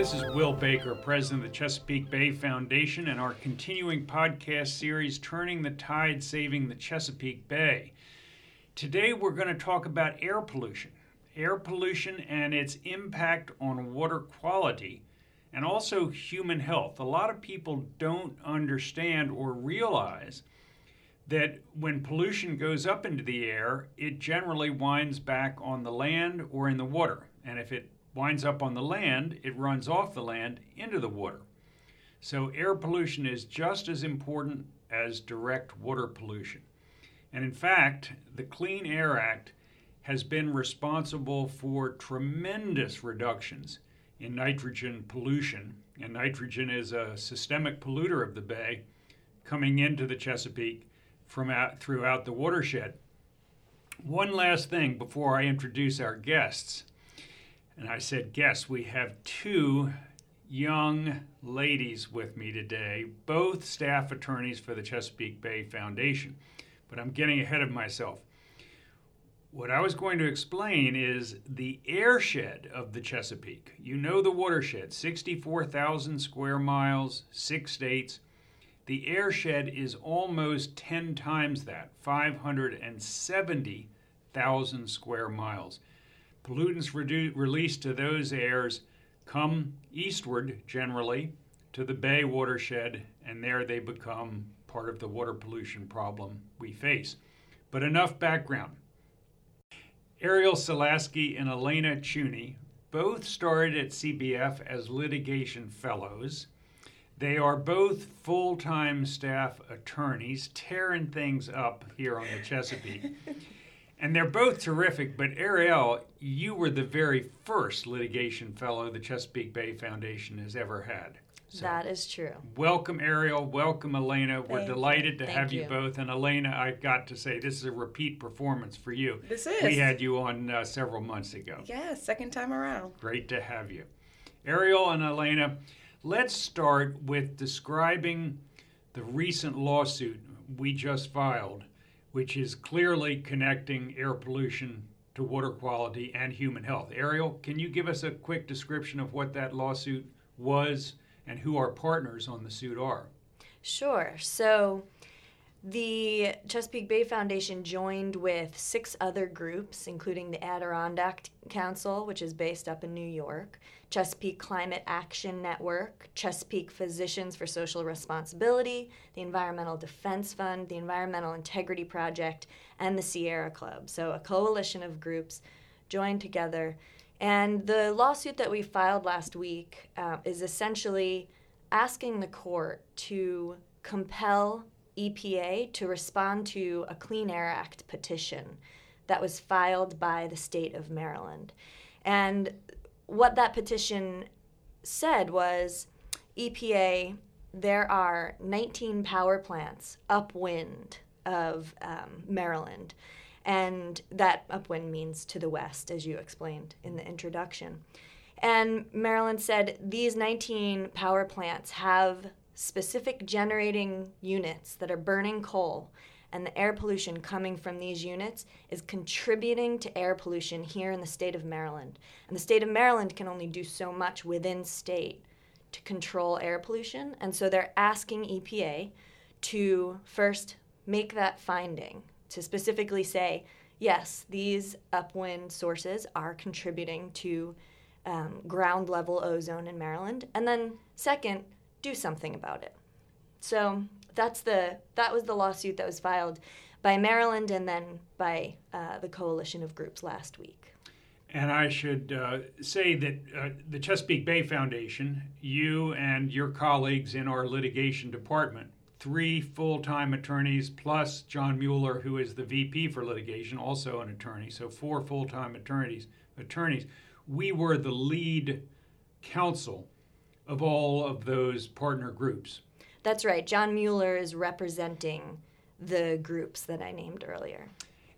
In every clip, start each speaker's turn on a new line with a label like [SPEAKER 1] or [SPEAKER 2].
[SPEAKER 1] This is Will Baker, President of the Chesapeake Bay Foundation, and our continuing podcast series, Turning the Tide Saving the Chesapeake Bay. Today, we're going to talk about air pollution, air pollution and its impact on water quality and also human health. A lot of people don't understand or realize that when pollution goes up into the air, it generally winds back on the land or in the water. And if it winds up on the land, it runs off the land into the water. So air pollution is just as important as direct water pollution. And in fact, the Clean Air Act has been responsible for tremendous reductions in nitrogen pollution. And nitrogen is a systemic polluter of the bay coming into the Chesapeake from out, throughout the watershed. One last thing before I introduce our guests. And I said, Guess we have two young ladies with me today, both staff attorneys for the Chesapeake Bay Foundation. But I'm getting ahead of myself. What I was going to explain is the airshed of the Chesapeake. You know the watershed, 64,000 square miles, six states. The airshed is almost 10 times that, 570,000 square miles. Pollutants redu- released to those airs come eastward generally to the Bay watershed, and there they become part of the water pollution problem we face. But enough background. Ariel Solaski and Elena Chuney both started at CBF as litigation fellows. They are both full time staff attorneys, tearing things up here on the Chesapeake. and they're both terrific, but Ariel, you were the very first litigation fellow the Chesapeake Bay Foundation has ever had.
[SPEAKER 2] So that is true.
[SPEAKER 1] Welcome, Ariel. Welcome, Elena. We're
[SPEAKER 2] Thank
[SPEAKER 1] delighted to
[SPEAKER 2] Thank
[SPEAKER 1] have you.
[SPEAKER 2] you.
[SPEAKER 1] both. And Elena, I've got to say, this is a repeat performance for you.
[SPEAKER 3] This is.
[SPEAKER 1] We had you on uh, several months ago.
[SPEAKER 3] Yeah, second time around.
[SPEAKER 1] Great to have you. Ariel and Elena, let's start with describing the recent lawsuit we just filed, which is clearly connecting air pollution to water quality and human health. Ariel, can you give us a quick description of what that lawsuit was and who our partners on the suit are?
[SPEAKER 2] Sure. So the Chesapeake Bay Foundation joined with six other groups, including the Adirondack Council, which is based up in New York, Chesapeake Climate Action Network, Chesapeake Physicians for Social Responsibility, the Environmental Defense Fund, the Environmental Integrity Project, and the Sierra Club. So a coalition of groups joined together. And the lawsuit that we filed last week uh, is essentially asking the court to compel EPA to respond to a Clean Air Act petition that was filed by the state of Maryland. And what that petition said was EPA, there are 19 power plants upwind of um, Maryland. And that upwind means to the west, as you explained in the introduction. And Maryland said these 19 power plants have specific generating units that are burning coal, and the air pollution coming from these units is contributing to air pollution here in the state of Maryland. And the state of Maryland can only do so much within state to control air pollution, and so they're asking EPA to first make that finding, to specifically say, yes, these upwind sources are contributing to um, ground level ozone in Maryland, and then second, do something about it. So that's the that was the lawsuit that was filed by Maryland and then by uh, the coalition of groups last week.
[SPEAKER 1] And I should uh, say that uh, the Chesapeake Bay Foundation, you and your colleagues in our litigation department, three full time attorneys plus John Mueller, who is the VP for litigation, also an attorney, so four full time attorneys. Attorneys, we were the lead counsel of all of those partner groups.
[SPEAKER 2] That's right. John Mueller is representing the groups that I named earlier.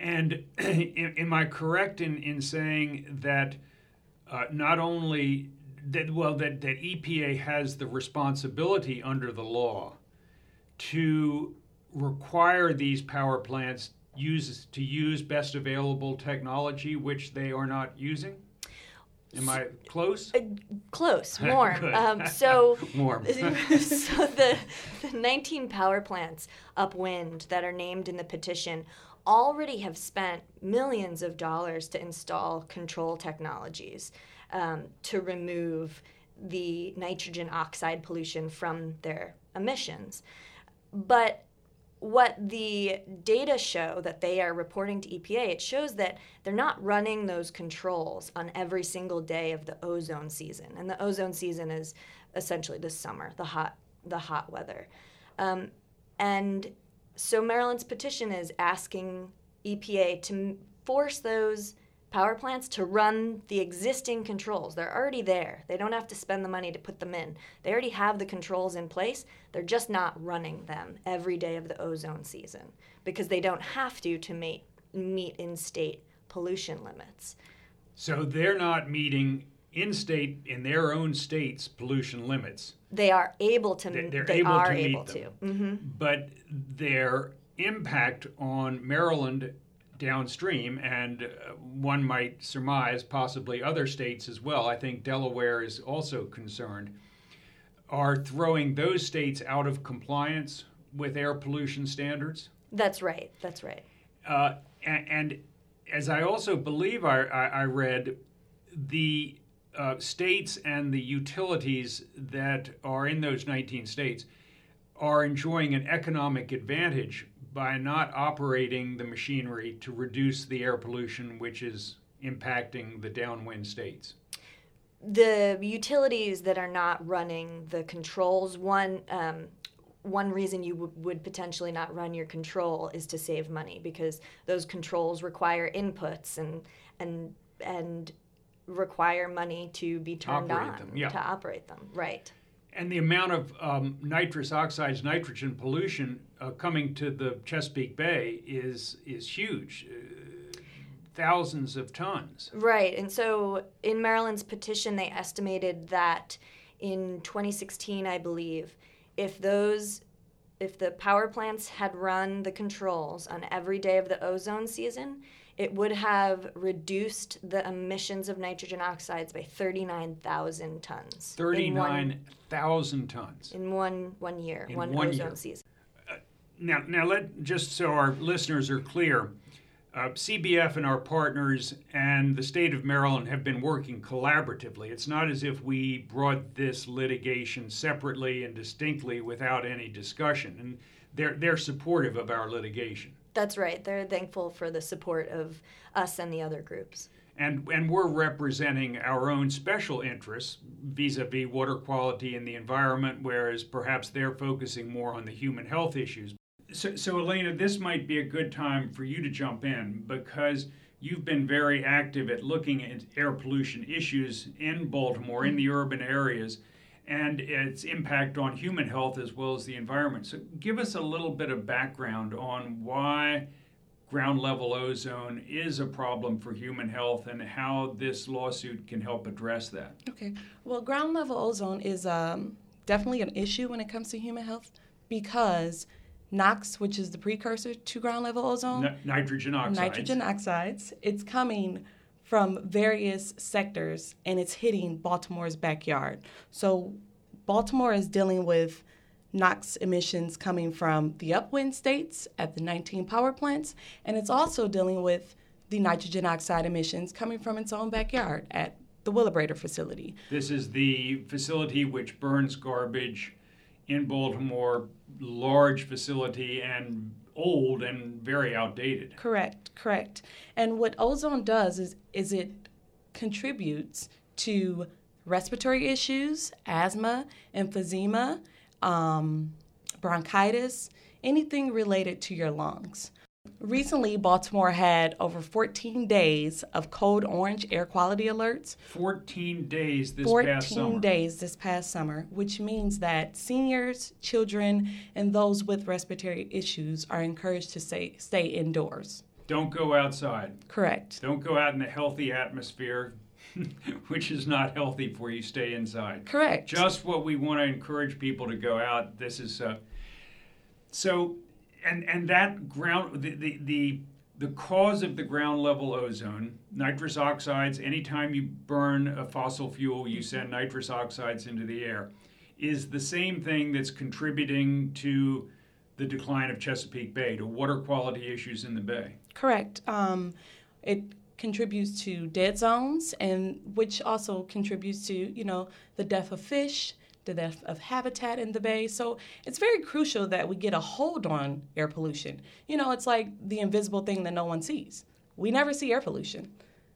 [SPEAKER 1] And am I correct in, in saying that uh, not only that well that, that EPA has the responsibility under the law to require these power plants use to use best available technology which they are not using? Am I close?
[SPEAKER 2] Uh, close, warm. Um, so,
[SPEAKER 1] Warm.
[SPEAKER 2] so the, the 19 power plants upwind that are named in the petition already have spent millions of dollars to install control technologies um, to remove the nitrogen oxide pollution from their emissions. But what the data show that they are reporting to EPA, it shows that they're not running those controls on every single day of the ozone season. And the ozone season is essentially the summer, the hot, the hot weather. Um, and so Maryland's petition is asking EPA to force those power plants to run the existing controls. They're already there. They don't have to spend the money to put them in. They already have the controls in place. They're just not running them every day of the ozone season because they don't have to to meet, meet in state pollution limits.
[SPEAKER 1] So they're not meeting in state, in their own states, pollution limits.
[SPEAKER 2] They are able to.
[SPEAKER 1] They- they're
[SPEAKER 2] they
[SPEAKER 1] able
[SPEAKER 2] are
[SPEAKER 1] to meet
[SPEAKER 2] able
[SPEAKER 1] them.
[SPEAKER 2] to. hmm
[SPEAKER 1] but their impact on Maryland downstream, and uh, one might surmise possibly other states as well, I think Delaware is also concerned, are throwing those states out of compliance with air pollution standards.
[SPEAKER 2] That's right. That's right.
[SPEAKER 1] Uh, and, and as I also believe I, I, I read, the uh, states and the utilities that are in those 19 states are enjoying an economic advantage by not operating the machinery to reduce the air pollution, which is impacting the downwind states.
[SPEAKER 2] the utilities that are not running the controls one um, one reason you w- would potentially not run your control is to save money because those controls require inputs and and and require money to be turned
[SPEAKER 1] Operate
[SPEAKER 2] on
[SPEAKER 1] them, yeah.
[SPEAKER 2] to operate them right
[SPEAKER 1] And the amount of um, nitrous oxides, nitrogen pollution uh, coming to the Chesapeake Bay is is huge, uh, thousands of tons.
[SPEAKER 2] Right. And so in Maryland's petition, they estimated that in 2016, I believe, if those if the power plants had run the controls on every day of the ozone season, it would have reduced the emissions of nitrogen oxides by 39,000 tons. in one-
[SPEAKER 1] Thirty-nine thousand tons.
[SPEAKER 2] In one, one year,
[SPEAKER 1] In
[SPEAKER 2] one,
[SPEAKER 1] one
[SPEAKER 2] ozone
[SPEAKER 1] year.
[SPEAKER 2] season.
[SPEAKER 1] Now, now let just so our listeners are clear, uh, CBF and our partners and the state of Maryland have been working collaboratively. It's not as if we brought this litigation separately and distinctly without any discussion, and they're they're supportive of our litigation.
[SPEAKER 2] That's right. They're thankful for the support of us and the other groups.
[SPEAKER 1] And, and we're representing our own special interests vis-a-vis water quality and the environment, whereas perhaps they're focusing more on the human health issues. So, so Elena, this might be a good time for you to jump in because you've been very active at looking at air pollution issues in Baltimore, in the urban areas, and its impact on human health as well as the environment. So, give us a little bit of background on why ground level ozone is a problem for human health and how this lawsuit can help address that.
[SPEAKER 3] Okay. Well, ground level ozone is um, definitely an issue when it comes to human health because NOx, which is the precursor to ground level ozone,
[SPEAKER 1] Ni- nitrogen oxides.
[SPEAKER 3] nitrogen oxides, it's coming from various sectors and it's hitting Baltimore's backyard. So Baltimore is dealing with NOx emissions coming from the upwind states at the 19 power plants, and it's also dealing with the nitrogen oxide emissions coming from its own backyard at the Wheelabrator facility.
[SPEAKER 1] This is the facility which burns garbage in Baltimore, large facility and old and very outdated.
[SPEAKER 3] Correct, correct. And what ozone does is is it contributes to respiratory issues, asthma, emphysema, um, bronchitis, anything related to your lungs. Recently, Baltimore had over 14 days of code orange air quality alerts.
[SPEAKER 1] 14 days this
[SPEAKER 3] 14
[SPEAKER 1] past summer.
[SPEAKER 3] 14 days this past summer, which means that seniors, children, and those with respiratory issues are encouraged to stay, stay indoors.
[SPEAKER 1] Don't go outside.
[SPEAKER 3] Correct.
[SPEAKER 1] Don't go out in a healthy atmosphere, which is not healthy for you. Stay inside.
[SPEAKER 3] Correct.
[SPEAKER 1] Just what we want to encourage people to go out. This is uh, so, and and that ground the the, the the cause of the ground level ozone, nitrous oxides, anytime you burn a fossil fuel, you send nitrous oxides into the air, is the same thing that's contributing to the decline of Chesapeake Bay, to water quality issues in the bay.
[SPEAKER 3] Correct. Um, it contributes to dead zones, and which also contributes to you know the death of fish, the death of habitat in the bay. So it's very crucial that we get a hold on air pollution. You know, it's like the invisible thing that no one sees. We never see air pollution.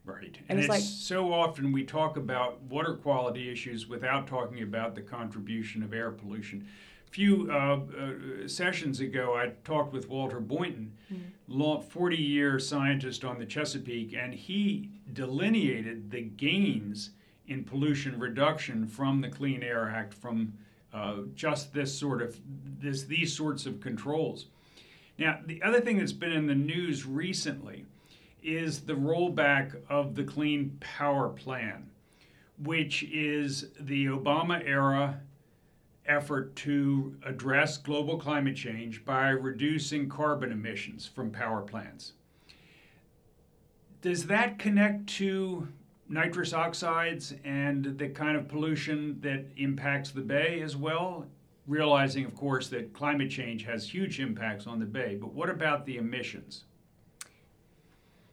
[SPEAKER 1] Right. And, and it's, it's like so often we talk about water quality issues without talking about the contribution of air pollution. A few uh, uh, sessions ago, I talked with Walter Boynton, mm-hmm. 40 year scientist on the Chesapeake, and he delineated the gains in pollution reduction from the Clean Air Act, from uh, just this sort of this these sorts of controls. Now, the other thing that's been in the news recently is the rollback of the Clean Power Plan, which is the Obama era effort to address global climate change by reducing carbon emissions from power plants. Does that connect to nitrous oxides and the kind of pollution that impacts the bay as well, realizing, of course, that climate change has huge impacts on the bay. But what about the emissions?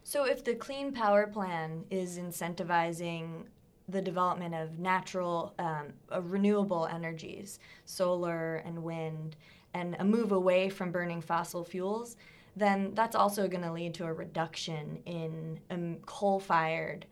[SPEAKER 2] So, if the Clean Power Plan is incentivizing the development of natural, um, renewable energies, solar and wind, and a move away from burning fossil fuels, then that's also going to lead to a reduction in um, coal fired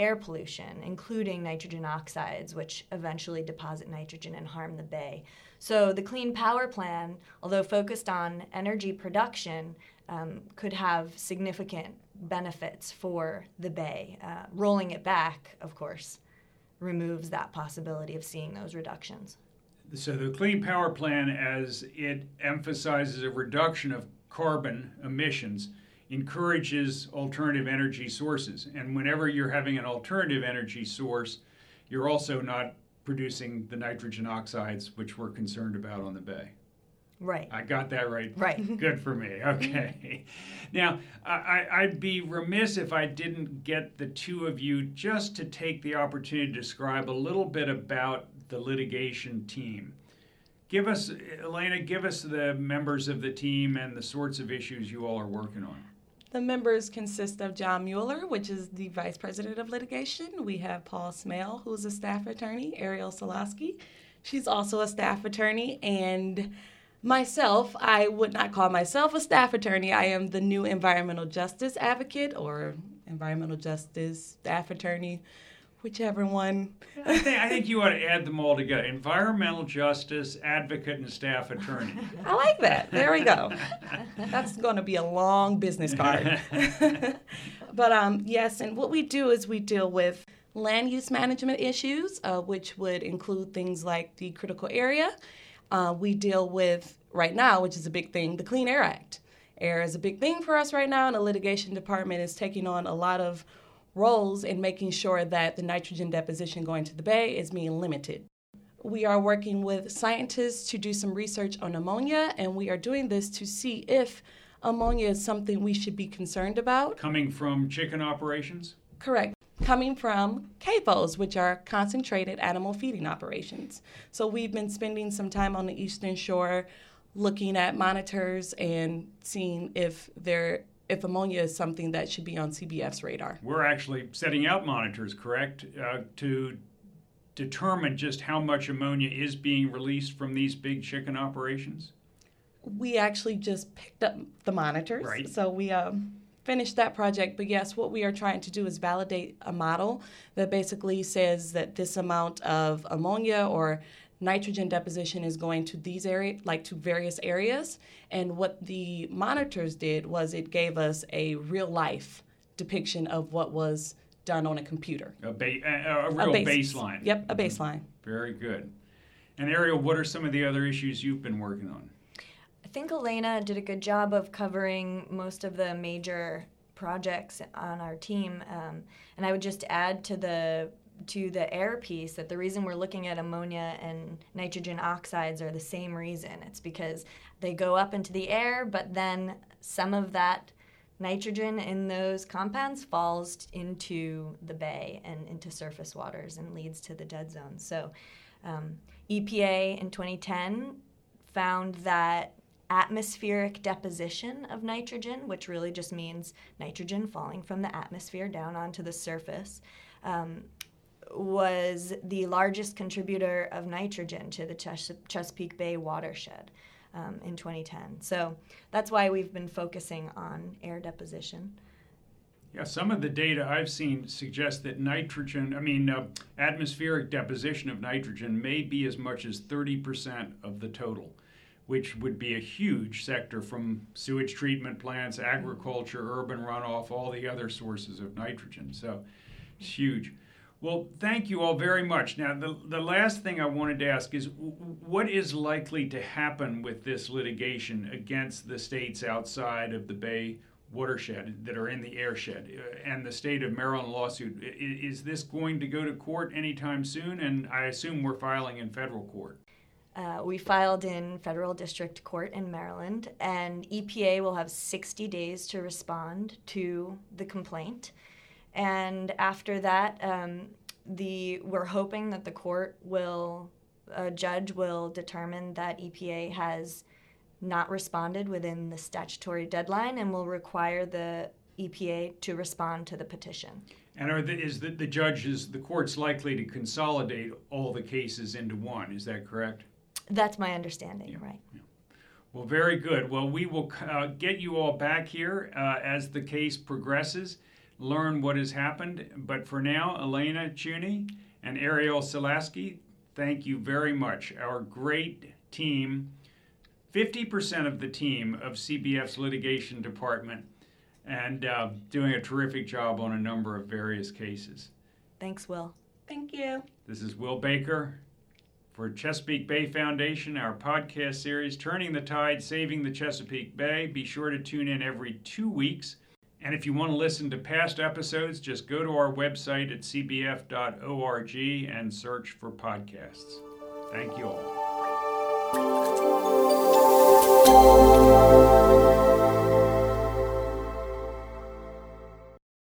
[SPEAKER 2] air pollution, including nitrogen oxides, which eventually deposit nitrogen and harm the bay. So, the Clean Power Plan, although focused on energy production, um, could have significant benefits for the bay. Uh, rolling it back, of course, removes that possibility of seeing those reductions.
[SPEAKER 1] So, the Clean Power Plan, as it emphasizes a reduction of carbon emissions, encourages alternative energy sources. And whenever you're having an alternative energy source, you're also not producing the nitrogen oxides which we're concerned about on the bay.
[SPEAKER 2] Right.
[SPEAKER 1] I got that right.
[SPEAKER 2] Right.
[SPEAKER 1] Good for me. Okay. now, I, I'd be remiss if I didn't get the two of you just to take the opportunity to describe a little bit about the litigation team. Give us, Elena, give us the members of the team and the sorts of issues you all are working on.
[SPEAKER 3] The members consist of John Mueller, which is the Vice President of Litigation. We have Paul Smail, who's a staff attorney, Ariel Solaski. She's also a staff attorney, and myself, I would not call myself a staff attorney. I am the new environmental justice advocate or environmental justice staff attorney whichever one.
[SPEAKER 1] I think I think you ought to add them all together: environmental justice advocate and staff attorney.
[SPEAKER 3] I like that. There we go. That's going to be a long business card. but um, yes, and what we do is we deal with land use management issues, uh, which would include things like the critical area. Uh, we deal with right now, which is a big thing, the Clean Air Act. Air is a big thing for us right now, and the litigation department is taking on a lot of roles in making sure that the nitrogen deposition going to the bay is being limited. We are working with scientists to do some research on ammonia, and we are doing this to see if ammonia is something we should be concerned about.
[SPEAKER 1] Coming from chicken operations?
[SPEAKER 3] Correct. Coming from CAFOs, which are concentrated animal feeding operations. So we've been spending some time on the Eastern Shore looking at monitors and seeing if there if ammonia is something that should be on CBF's radar.
[SPEAKER 1] We're actually setting out monitors, correct, uh, to determine just how much ammonia is being released from these big chicken operations?
[SPEAKER 3] We actually just picked up the monitors.
[SPEAKER 1] Right.
[SPEAKER 3] So we um, finished that project. But yes, what we are trying to do is validate a model that basically says that this amount of ammonia or nitrogen deposition is going to these area like to various areas. And what the monitors did was it gave us a real life depiction of what was done on a computer.
[SPEAKER 1] A, ba- a, a real
[SPEAKER 3] a
[SPEAKER 1] base, baseline.
[SPEAKER 3] Yep a baseline.
[SPEAKER 1] Very good. And ariel what are some of the other issues you've been working on?
[SPEAKER 2] I think elena did a good job of covering most of the major projects on our team um, and i would just add to the to the air piece that the reason we're looking at ammonia and nitrogen oxides are the same reason. It's because they go up into the air, but then some of that nitrogen in those compounds falls into the bay and into surface waters and leads to the dead zone. So, um, EPA in 2010 found that atmospheric deposition of nitrogen, which really just means nitrogen falling from the atmosphere down onto the surface, um, was the largest contributor of nitrogen to the Ches- Chesapeake Bay watershed um, in 2010. So that's why we've been focusing on air deposition.
[SPEAKER 1] Yeah, some of the data I've seen suggests that nitrogen, I mean, uh, atmospheric deposition of nitrogen may be as much as 30% of the total, which would be a huge sector from sewage treatment plants, agriculture, urban runoff, all the other sources of nitrogen. So it's huge. Well, thank you all very much. Now, the, the last thing I wanted to ask is what is likely to happen with this litigation against the states outside of the Bay watershed that are in the airshed uh, and the state of Maryland lawsuit? Is this going to go to court anytime soon? And I assume we're filing in federal court.
[SPEAKER 2] Uh, we filed in federal district court in Maryland, and EPA will have 60 days to respond to the complaint. And after that, um, the we're hoping that the court will, a judge will determine that EPA has not responded within the statutory deadline and will require the EPA to respond to the petition.
[SPEAKER 1] And are the, is the, the judges, the court's likely to consolidate all the cases into one? Is that correct?
[SPEAKER 2] That's my understanding,
[SPEAKER 1] yeah.
[SPEAKER 2] right?
[SPEAKER 1] Yeah. Well, very good. Well, we will uh, get you all back here uh, as the case progresses learn what has happened. But for now, Elena Chuni and Ariel Solaski, thank you very much. Our great team, 50% of the team of CBF's litigation department, and uh, doing a terrific job on a number of various cases.
[SPEAKER 2] Thanks, Will.
[SPEAKER 3] Thank you.
[SPEAKER 1] This is Will Baker for Chesapeake Bay Foundation, our podcast series, Turning the Tide, Saving the Chesapeake Bay. Be sure to tune in every two weeks. And if you want to listen to past episodes, just go to our website at cbf.org and search for podcasts. Thank you all.